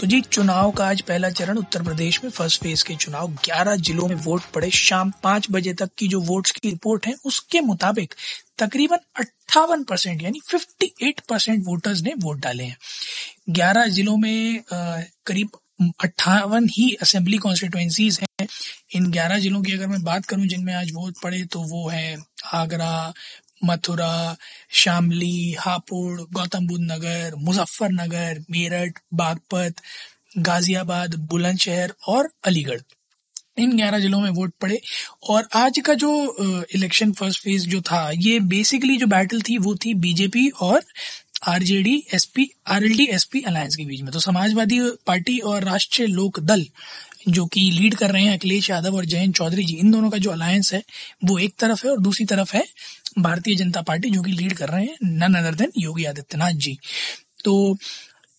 तो जी चुनाव का आज पहला चरण उत्तर प्रदेश में फ़र्स्ट फ़ेज़ के चुनाव। 11 जिलों में वोट पड़े शाम पाँच बजे तक की जो वोट्स की रिपोर्ट है उसके मुताबिक तकरीबन अट्ठावन परसेंट यानी 58 परसेंट वोटर्स ने वोट डाले हैं। 11 जिलों में आ, करीब अट्ठावन ही असेंबली कॉन्स्टिट्युएंसीज हैं। इन 11 जिलों की अगर मैं बात करूँ जिनमें आज वोट पड़े तो वो है आगरा मथुरा, शामली, हापुड़ गौतम बुद्ध नगर मुजफ्फरनगर, मेरठ, बागपत, गाजियाबाद, बुलंदशहर और अलीगढ़। इन 11 जिलों में वोट पड़े और आज का जो इलेक्शन फ़र्स्ट फ़ेज़ जो था, ये बेसिकली जो बैटल थी, वो थी बीजेपी और RJD SP RLD SP alliance के बीच में। तो समाजवादी पार्टी और राष्ट्रीय लोक दल, जो कि लीड कर रहे हैं अखिलेश यादव और जयंत चौधरी जी, इन दोनों का जो अलायंस है, वो एक तरफ़ है और दूसरी तरफ़ है भारतीय जनता पार्टी जो कि लीड कर रहे हैं, none other than Yogi Adityanath ji. तो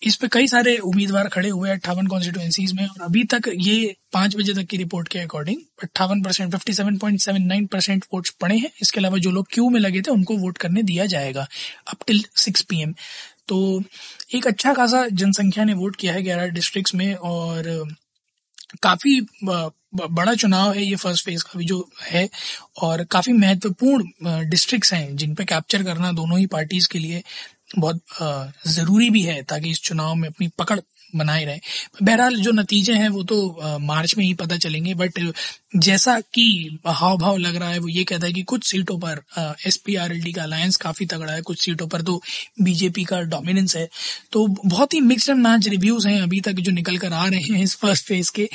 इस पे कई सारे उम्मीदवार खड़े हुए हैं अट्ठावन कॉन्स्टिट्युएंसीज में, और अभी तक ये पाँच बजे तक की रिपोर्ट के अकॉर्डिंग अट्ठावन percent fifty seven point seven nine percent vote पड़े हैं। इसके अलावा जो लोग क्यू में लगे थे, उनको वोट करने दिया जाएगा अप टिल सिक्स पी तो एक अच्छा खासा जनसंख्या ने वोट किया है ग्यारह डिस्ट्रिक्ट में, और काफ़ी बड़ा चुनाव है ये फ़र्स्ट फ़ेज़ का भी जो है और काफ़ी महत्वपूर्ण डिस्ट्रिक्ट्स हैं जिन पे कैप्चर करना दोनों ही पार्टीज़ के लिए बहुत ज़रूरी भी है ताकि इस चुनाव में अपनी पकड़ बनाए रहे। बहरहाल, जो नतीजे हैं, वो तो मार्च में ही पता चलेंगे, बट जैसा कि हाव भाव लग रहा है, वो ये कहता है कि कुछ सीटों पर S P R L D का अलायंस काफ़ी तगड़ा है, कुछ सीटों पर तो बीजेपी का डोमिनेंस है। तो बहुत ही मिक्सड एंड मैच रिव्यूज़ हैं अभी तक जो निकल कर आ रहे हैं इस फ़र्स्ट फ़ेज़ के।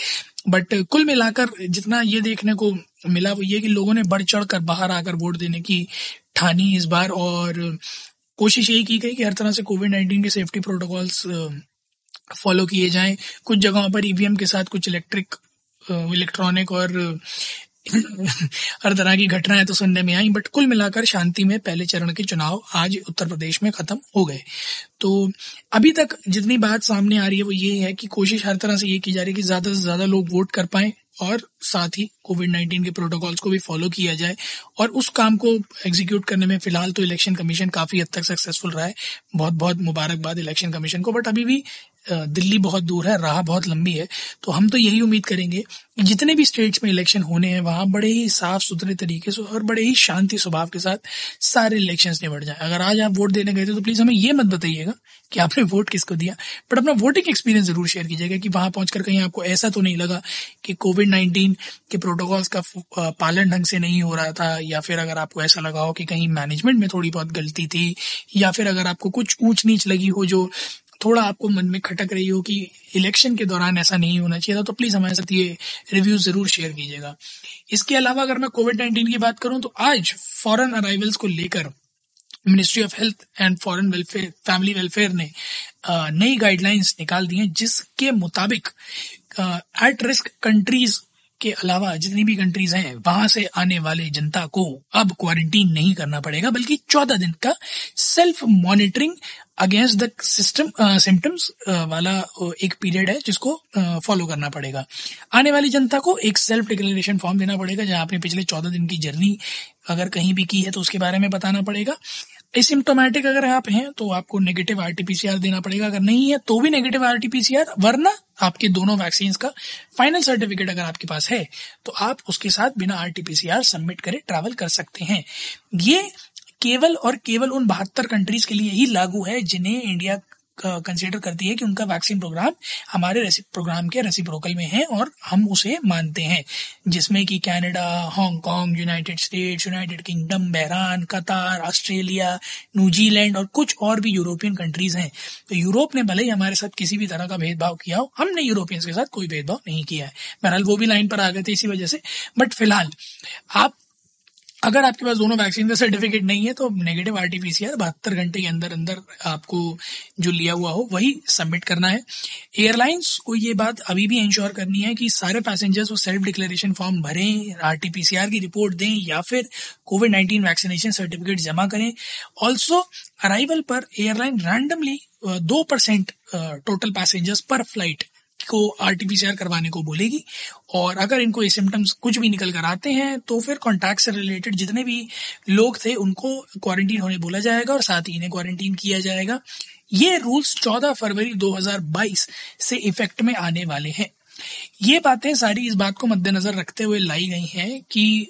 बट कुल मिलाकर जितना ये देखने को मिला, वो ये कि लोगों ने बढ़ चढ़ कर बाहर आकर वोट देने की ठानी इस बार और कोशिश यही की गई कि हर तरह से कोविड नाइन्टीन के सेफ्टी प्रोटोकॉल्स फॉलो किए जाएँ। कुछ जगहों पर ईवीएम के साथ कुछ इलेक्ट्रिक इलेक्ट्रॉनिक और, हर तरह की घटनाएँ तो सुनने में आई बट कुल मिलाकर शांति में पहले चरण के चुनाव आज उत्तर प्रदेश में खत्म हो गए। तो अभी तक जितनी बात सामने आ रही है वो ये है कि कोशिश हर तरह से ये की जा रही है कि ज़्यादा से ज़्यादा लोग वोट कर पाए और साथ ही कोविड नाइन्टीन के प्रोटोकॉल्स को भी फॉलो किया जाए और उस काम को एग्जीक्यूट करने में फ़िलहाल तो इलेक्शन कमीशन काफ़ी हद तक सक्सेसफुल रहा है। बहुत बहुत मुबारकबाद इलेक्शन कमीशन को बट अभी भी दिल्ली बहुत दूर है, राह बहुत लंबी है तो हम तो यही उम्मीद करेंगे जितने भी स्टेट्स में इलेक्शन होने हैं, वहाँ बड़े ही साफ़ सुथरे तरीके से और बड़े ही शांति स्वभाव के साथ सारे इलेक्शन निबट जाए। अगर आज आप वोट देने गए थे तो प्लीज़ हमें ये मत बताइएगा कि आपने वोट किसको दिया। बट अपना वोटिंग एक्सपीरियंस ज़रूर शेयर कीजिएगा कि वहाँ पहुंचकर कहीं आपको ऐसा तो नहीं लगा कि कोविड नाइन्टीन के प्रोटोकॉल्स का पालन ढंग से नहीं हो रहा था, या फिर अगर आपको ऐसा लगा हो कि कहीं मैनेजमेंट में थोड़ी बहुत गलती थी, या फिर अगर आपको कुछ ऊंच नीच लगी हो जो थोड़ा आपको मन में खटक रही हो कि इलेक्शन के दौरान ऐसा नहीं होना चाहिए था तो प्लीज़ हमारे साथ ये रिव्यू ज़रूर शेयर कीजिएगा। इसके अलावा अगर मैं कोविड नाइन्टीन की बात करूँ तो आज फॉरेन अराइवल्स को लेकर ministry of health and foreign welfare family welfare ने नई गाइडलाइंस निकाल दी हैं, जिसके मुताबिक एट रिस्क कंट्रीज़ के अलावा जितनी भी कंट्रीज़ हैं, वहाँ से आने वाले जनता को अब क्वारंटीन नहीं करना पड़ेगा, बल्कि चौदह दिन का self monitoring against the system symptoms वाला एक पीरियड है जिसको फॉलो करना पड़ेगा। आने वाली जनता को एक सेल्फ डिक्लेरेशन फॉर्म देना पड़ेगा, जहाँ आपने पिछले चौदह दिन की जर्नी अगर कहीं भी की है तो उसके बारे में बताना पड़ेगा। एसिम्टोमेटिक अगर आप हैं तो आपको नेगेटिव आरटीपीसीआर देना पड़ेगा। अगर नहीं है तो भी नेगेटिव आरटीपीसीआर वरना आपके दोनों वैक्सीन का फाइनल सर्टिफिकेट अगर आपके पास है तो आप उसके साथ बिना आरटीपीसीआर सबमिट करे ट्रैवल कर सकते हैं। ये केवल और केवल उन बहत्तर कंट्रीज़ के लिए ही लागू है, जिन्हें इंडिया कंसिडर करती है कि उनका वैक्सीन प्रोग्राम हमारे प्रोग्राम के रेसिप्रोकल में है और हम उसे मानते हैं। जिसमें कि Canada Hong Kong United States United Kingdom Bahrain Qatar Australia New Zealand और कुछ और भी यूरोपियन कंट्रीज़ हैं। तो यूरोप ने भले ही हमारे साथ किसी भी तरह का भेदभाव किया हो, हमने यूरोपियंस के साथ कोई भेदभाव नहीं किया है। बहरहाल वो भी लाइन पर आ गए थे इसी वजह से। बट फ़िलहाल आप अगर आपके पास दोनों वैक्सीन का सर्टिफिकेट नहीं है तो नेगेटिव आर आरटीपीसीआर बहत्तर घंटे के अंदर अंदर आपको जो लिया हुआ हो, वही सबमिट करना है। एयरलाइंस को ये बात अभी भी इंश्योर करनी है कि सारे पैसेंजर्स वो सेल्फ डिक्लेरेशन फॉर्म भरें आरटीपीसीआर की रिपोर्ट दें, या फिर कोविड नाइन्टीन वैक्सीनेशन सर्टिफिकेट जमा करें। ऑल्सो अराइवल पर एयरलाइन रैंडमली दो परसेंट टोटल पैसेंजर्स पर फ़्लाइट को आरटीपीसीआर करवाने को बोलेगी। और अगर इनको ये सिम्टम्स कुछ भी निकल कर आते हैं तो फिर कॉन्टैक्ट से रिलेटेड जितने भी लोग थे, उनको क्वारंटीन होने बोला जाएगा और साथ ही इन्हें क्वारंटीन किया जाएगा। ये रूल्स 14 फरवरी 2022 से इफ़ेक्ट में आने वाले हैं। ये बातें सारी इस बात को मद्देनजर रखते हुए लाई गई हैं कि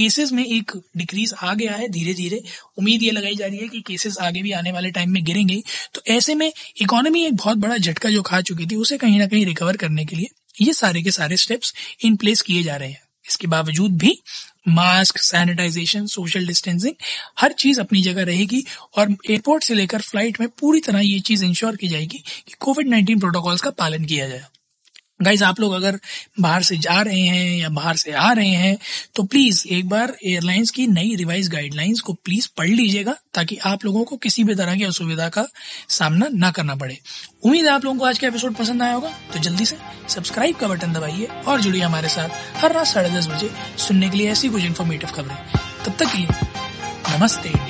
केसेस में एक डिक्रीज आ गया है धीरे धीरे उम्मीद ये लगाई जा रही है कि केसेस आगे भी आने वाले टाइम में गिरेंगे। तो ऐसे में इकोनॉमी एक बहुत बड़ा झटका जो खा चुकी थी, उसे कहीं ना कहीं रिकवर करने के लिए ये सारे के सारे स्टेप्स इन प्लेस किए जा रहे हैं। इसके बावजूद भी मास्क सैनिटाइजेशन सोशल डिस्टेंसिंग हर चीज़ अपनी जगह रहेगी और एयरपोर्ट से लेकर फ़्लाइट में पूरी तरह ये चीज़ इंश्योर की जाएगी कि कोविड नाइन्टीन प्रोटोकॉल्स का पालन किया जाए। गाइज़ आप लोग अगर बाहर से जा रहे हैं या बाहर से आ रहे हैं तो प्लीज़ एक बार एयरलाइंस की नई रिवाइज गाइडलाइंस को प्लीज़ पढ़ लीजिएगा, ताकि आप लोगों को किसी भी तरह की असुविधा का सामना ना करना पड़े। उम्मीद है आप लोगों को आज का एपिसोड पसंद आया होगा तो जल्दी से सब्सक्राइब का बटन दबाइए और जुड़िए हमारे साथ हर रात साढ़े दस बजे सुनने के लिए ऐसी कुछ इन्फॉर्मेटिव खबरें। तब तक के लिए, नमस्ते।